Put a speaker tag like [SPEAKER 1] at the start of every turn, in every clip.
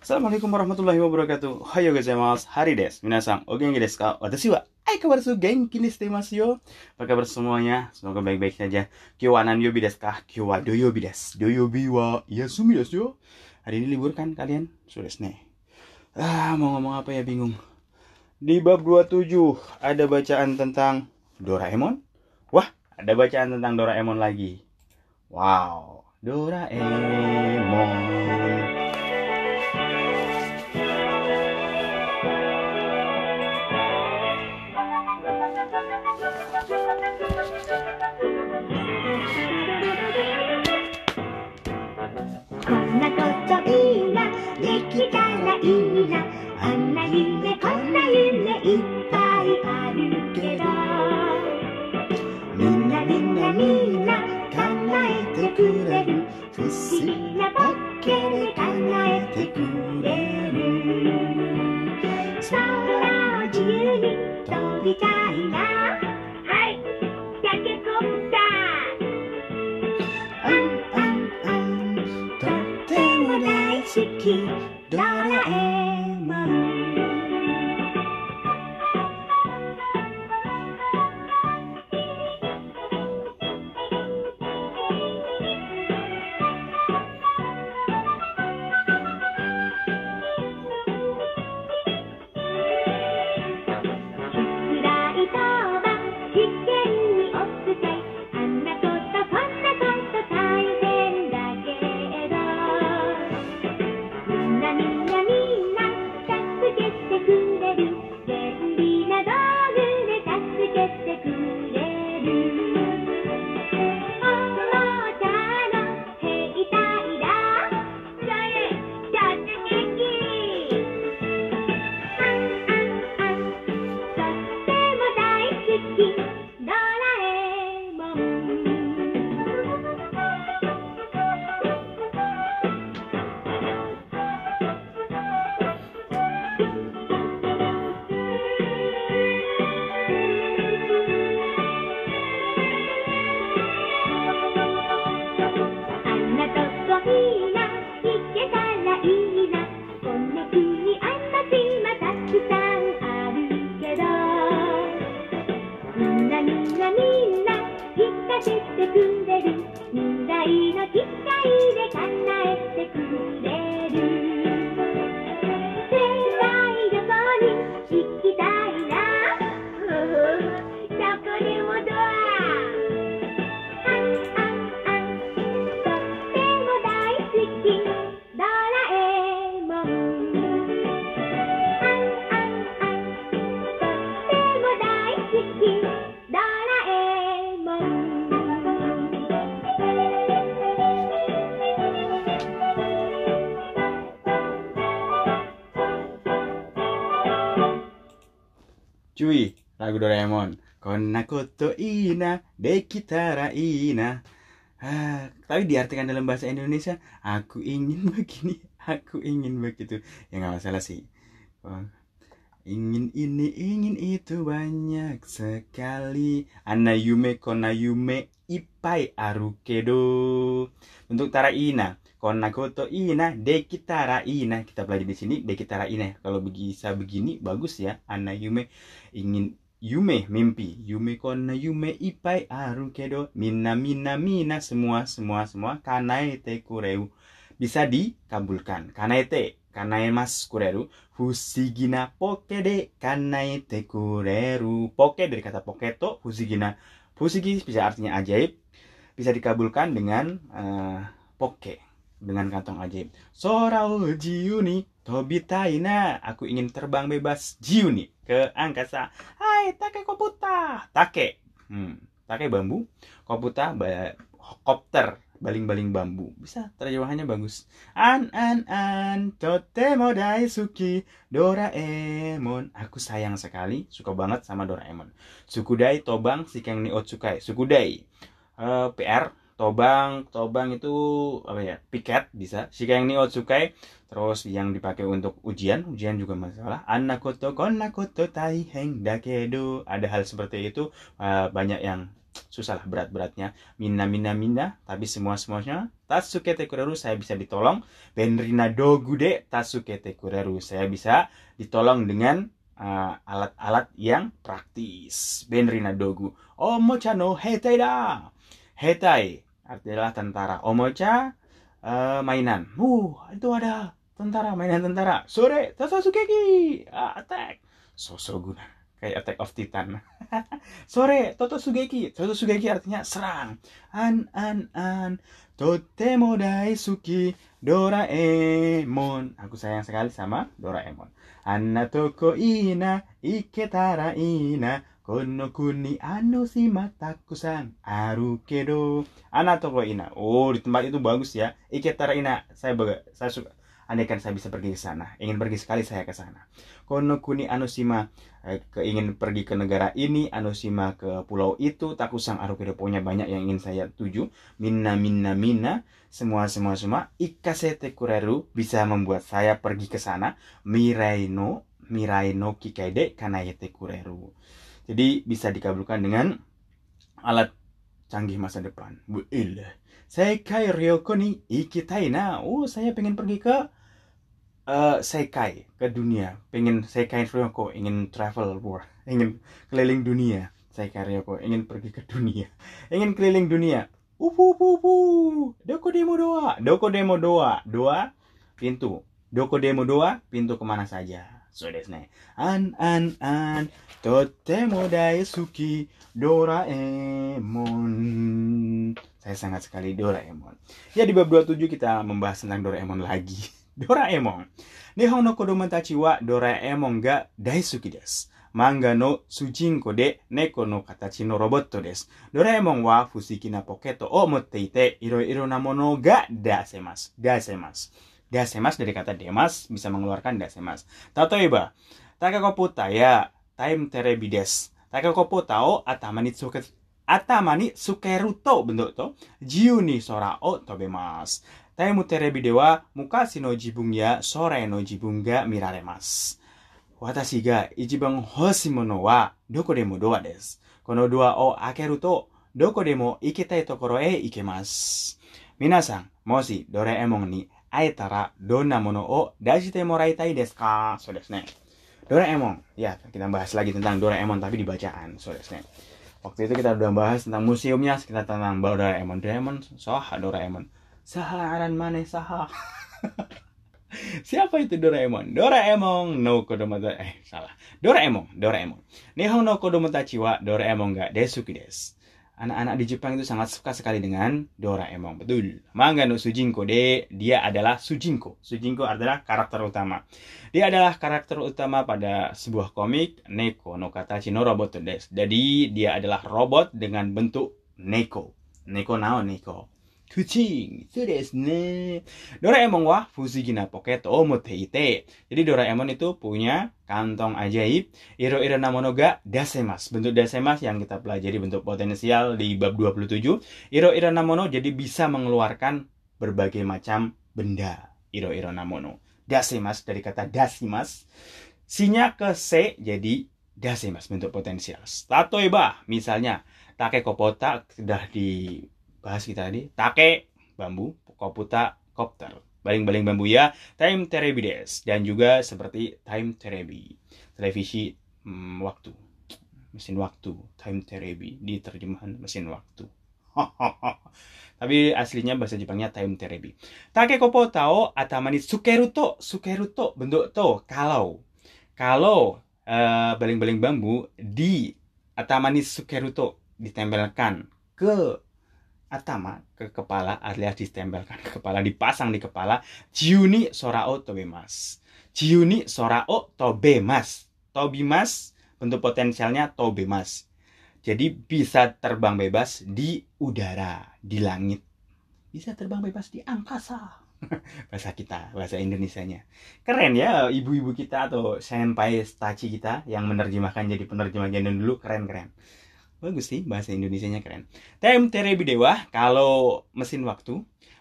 [SPEAKER 1] Assalamualaikum warahmatullahi wabarakatuh. Hayo gozaimasu. Hari des. Minasan, o genki desu ka? Watashi wa aikawarazu genki ni shite yo. Apa kabar semuanya? Semoga baik-baik saja. Kyo wa nan yobi desu ka? Kyo wa doyobi desu. Doyobi wa yasumi desu yo. Hari ini libur kan kalian? Sudah nih. Ah, mau ngomong apa ya bingung. Di bab 27 ada bacaan tentang Doraemon. Wah, ada bacaan tentang Doraemon lagi. Wow, Doraemon. King. Donna
[SPEAKER 2] てくれる。未来の機械で叶えてくれる。
[SPEAKER 1] Cuy, lagu Doraemon. Konakoto ina, dekitara ina. Ah, tapi diartikan dalam bahasa Indonesia, aku ingin begini, aku ingin begitu. Ya nggak masalah sih. Oh. Ingin ini, ingin itu banyak sekali. Ana yume kona yume ipai arukedo. Untuk tara ina. Konakoto ina, dekitara ina. Kita pelajari di sini dekitara ina. Kalau bisa begini bagus ya. Ana yume ingin yume mimpi yume kona yume ipai aru kedo mina mina mina semua semua semua kanaete kureu bisa dikabulkan kanaete kanae mas kureru fusigina poke de kanaete kureru poke dari kata poketo fusigina fusigi bisa artinya ajaib bisa dikabulkan dengan uh, poke dengan kantong ajaib. Sorau jiuni tobitaina aku ingin terbang bebas. Jiuni ke angkasa. Hai take koputa. Take. Hmm, take bambu. Koputa ba kopter baling-baling bambu. Bisa terjemahannya bagus. An an an totemo daisuki Doraemon. Aku sayang sekali suka banget sama Doraemon. Sukudai tobang sikeng ni otsukai sukudai. Uh, PR tobang tobang itu apa ya piket bisa. Jika yang ni otsukai terus yang dipakai untuk ujian ujian juga masalah. Anakoto konakoto taiheng dakedo. Ada hal seperti itu uh, banyak yang susah lah berat-beratnya. Mina mina mina tapi semua semuanya Tasukete Kureru saya bisa ditolong. Benrina Dogude Tasukete Kureru saya bisa ditolong dengan uh, alat-alat uh, yang praktis. Benrina Dogu Omocha no hetai da! Hetai artinya tentara. Omocha uh, mainan. Uh itu ada tentara mainan tentara. Sore Tasukeki uh, attack! Sosoguna kayak Attack of Titan. Sore, Toto Sugeki. Toto Sugeki artinya serang. An an an. Totemo daisuki Doraemon. Aku sayang sekali sama Doraemon. Anna toko ina iketara ina kono kuni ano si matakusan aru kedo. Anna toko ina. Oh, di tempat itu bagus ya. Iketara ina. Saya saya suka andaikan saya bisa pergi ke sana ingin pergi sekali saya ke sana kono kuni anusima eh, ingin pergi ke negara ini anusima ke pulau itu takusang arukedo punya banyak yang ingin saya tuju. Minna minna minna. Semua semua semua. Ikasete kureru bisa membuat saya pergi ke sana. Miraino miraino kikaide kanayete kureru jadi bisa dikabulkan dengan alat canggih masa depan. Saya kai Ryoko ni ikitai na. Oh, saya pengen pergi ke uh, sekai ke dunia. Pengen sekai Ryoko ingin travel war ingin keliling dunia. Sekai Ryoko ingin pergi ke dunia. Ingin keliling dunia. Upu upu upu doko demo doa. Doko demo doa. Doa pintu. Doko demo doa pintu ke mana saja. So desu ne an an an. Totemo daisuki. Doraemon. Saya sangat sekali Doraemon. Ya di bab 27 kita membahas tentang Doraemon lagi ドラえもん。日本の子供たちはドラえもんが大好きです。漫画の主人公で猫の形のロボットです。ドラえもんは不思議なポケットを持っていて、いろいろなものが出せます。出せます。出せます dari kata demas bisa mengeluarkan 出せます。例えば、タカコプタや タイムテレビです。タカコプタを頭につけ頭につけると、bentuk to, 自由に空を飛べます。Taimu terebi dewa mukashi no jibun ya sore no jibun ga miraremasu. Watashi ga ichiban hoshi mono wa doko demo doa desu. Kono doa o akeru to doko demo iketai tokoro e ikemasu. Minasan, moshi Doraemon ni aetara donna mono o dashite moraitai desu ka? So desu ne. Doraemon. Ya, kita bahas lagi tentang Doraemon tapi di bacaan. So desu ne. Waktu itu kita udah bahas tentang museumnya, kita tentang Doraemon. Doraemon, soh Doraemon Saha aran mana saha? Siapa itu Doraemon? Doraemon no kodomotachi eh salah. Doraemon, Doraemon. Nihon no kodomotachi wa Doraemon ga desuki desu. Anak-anak di Jepang itu sangat suka sekali dengan Doraemon. Betul. Manga no Sujinko de dia adalah Sujinko. Sujinko adalah karakter utama. Dia adalah karakter utama pada sebuah komik Neko no Katachi no Robot des. Jadi dia adalah robot dengan bentuk Neko. Neko nao Neko. Kucing, ne. Doraemon wa fusugina pocket o moteite. Jadi Doraemon itu punya kantong ajaib. Iro-iro namono ga dasemas. Bentuk dasemas yang kita pelajari bentuk potensial di bab 27. Iro-iro namono jadi bisa mengeluarkan berbagai macam benda. Iro-iro namono. Dasemas dari kata dasimas. Sinya ke se jadi dasemas bentuk potensial. Tatoeba misalnya take kopota sudah di bahas kita tadi take bambu koputa kopter. Baling-baling bambu ya time terebi des. Dan juga seperti time terebi televisi hmm, waktu. Mesin waktu time terebi di terjemahan mesin waktu. Tapi aslinya bahasa Jepangnya time terebi take kopo tao atamani sukeru to sukeru to bentuk to kalau. Kalau uh, baling-baling bambu di atamani sukeru to ditempelkan ke atama ke kepala alias ditempelkan ke kepala dipasang di kepala. Jiuni sorao tobemas jiuni sorao tobemas tobimas bentuk potensialnya tobemas jadi bisa terbang bebas di udara di langit. Bisa terbang bebas di angkasa. Bahasa kita bahasa Indonesia-nya. Keren ya ibu-ibu kita atau senpai staci kita yang menerjemahkan jadi penerjemah dulu. Keren keren Bagus sih bahasa Indonesianya keren. Tem terebi dewa kalau mesin waktu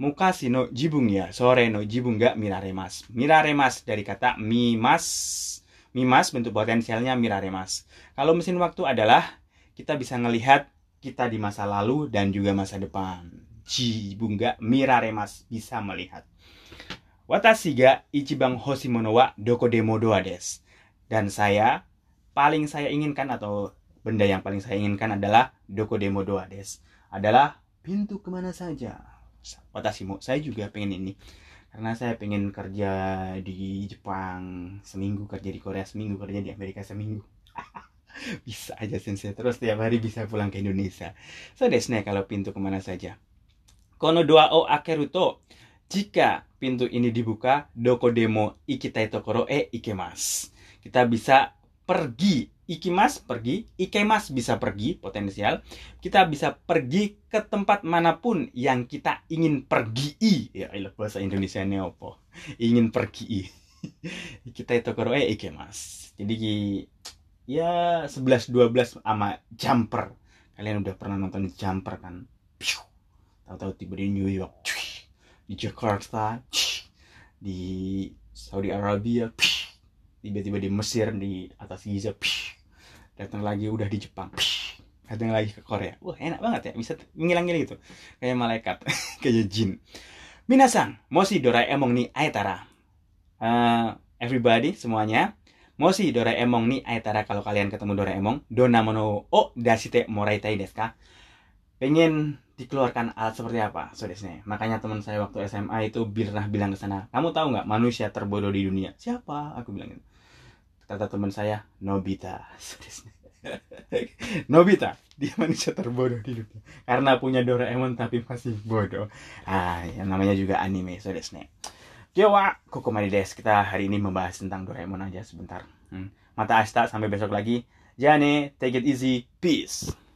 [SPEAKER 1] muka sino jibung ya sore no jibung gak miraremas miraremas dari kata mimas mimas bentuk potensialnya miraremas kalau mesin waktu adalah kita bisa ngelihat kita di masa lalu dan juga masa depan. Ji bunga miraremas bisa melihat. Watashi ga ichiban hoshimono wa doko demo doa des. Dan saya paling saya inginkan atau benda yang paling saya inginkan adalah doko demo doa des. Adalah pintu ke mana saja. Watashi mo, saya juga pengen ini. Karena saya pengen kerja di Jepang seminggu kerja di Korea seminggu kerja di Amerika seminggu. Bisa aja sensei terus tiap hari bisa pulang ke Indonesia. So desne kalau pintu ke mana saja. Kono doa o akeru to jika pintu ini dibuka doko demo ikitai tokoro e ikemas. Kita bisa pergi ikimas pergi, ikemas bisa pergi potensial. Kita bisa pergi ke tempat mana pun yang kita ingin pergi. Ya, ilah bahasa Indonesia ini apa? Ingin pergi. kita itu koro eh ikemas. Jadi ya 11 12 sama jumper. Kalian udah pernah nonton jumper kan? Tahu-tahu tiba di New York, di Jakarta, di Saudi Arabia, tiba-tiba di Mesir di atas Giza datang lagi udah di Jepang. Datang lagi ke Korea. Wah enak banget ya bisa ngilang-ngilang gitu. Kayak malaikat kayak jin. Minasan mosi Doraemon ni aetara. Uh, everybody semuanya. Mosi Doraemon ni aetara kalau kalian ketemu Doraemon donamono o dashite moraitai desu ka? Pengen dikeluarkan alat seperti apa so desne makanya teman saya waktu SMA itu pernah bilang ke sana kamu tahu nggak manusia terbodoh di dunia? Siapa? Aku bilang gitu kata teman saya Nobita. Nobita dia manusia terbodoh di dunia. Karena punya Doraemon tapi masih bodoh. Ah yang namanya juga anime so desne Kyowa kokomari des kita hari ini membahas tentang Doraemon aja sebentar. Hmm. mata asta sampai besok lagi. Jane take it easy. Peace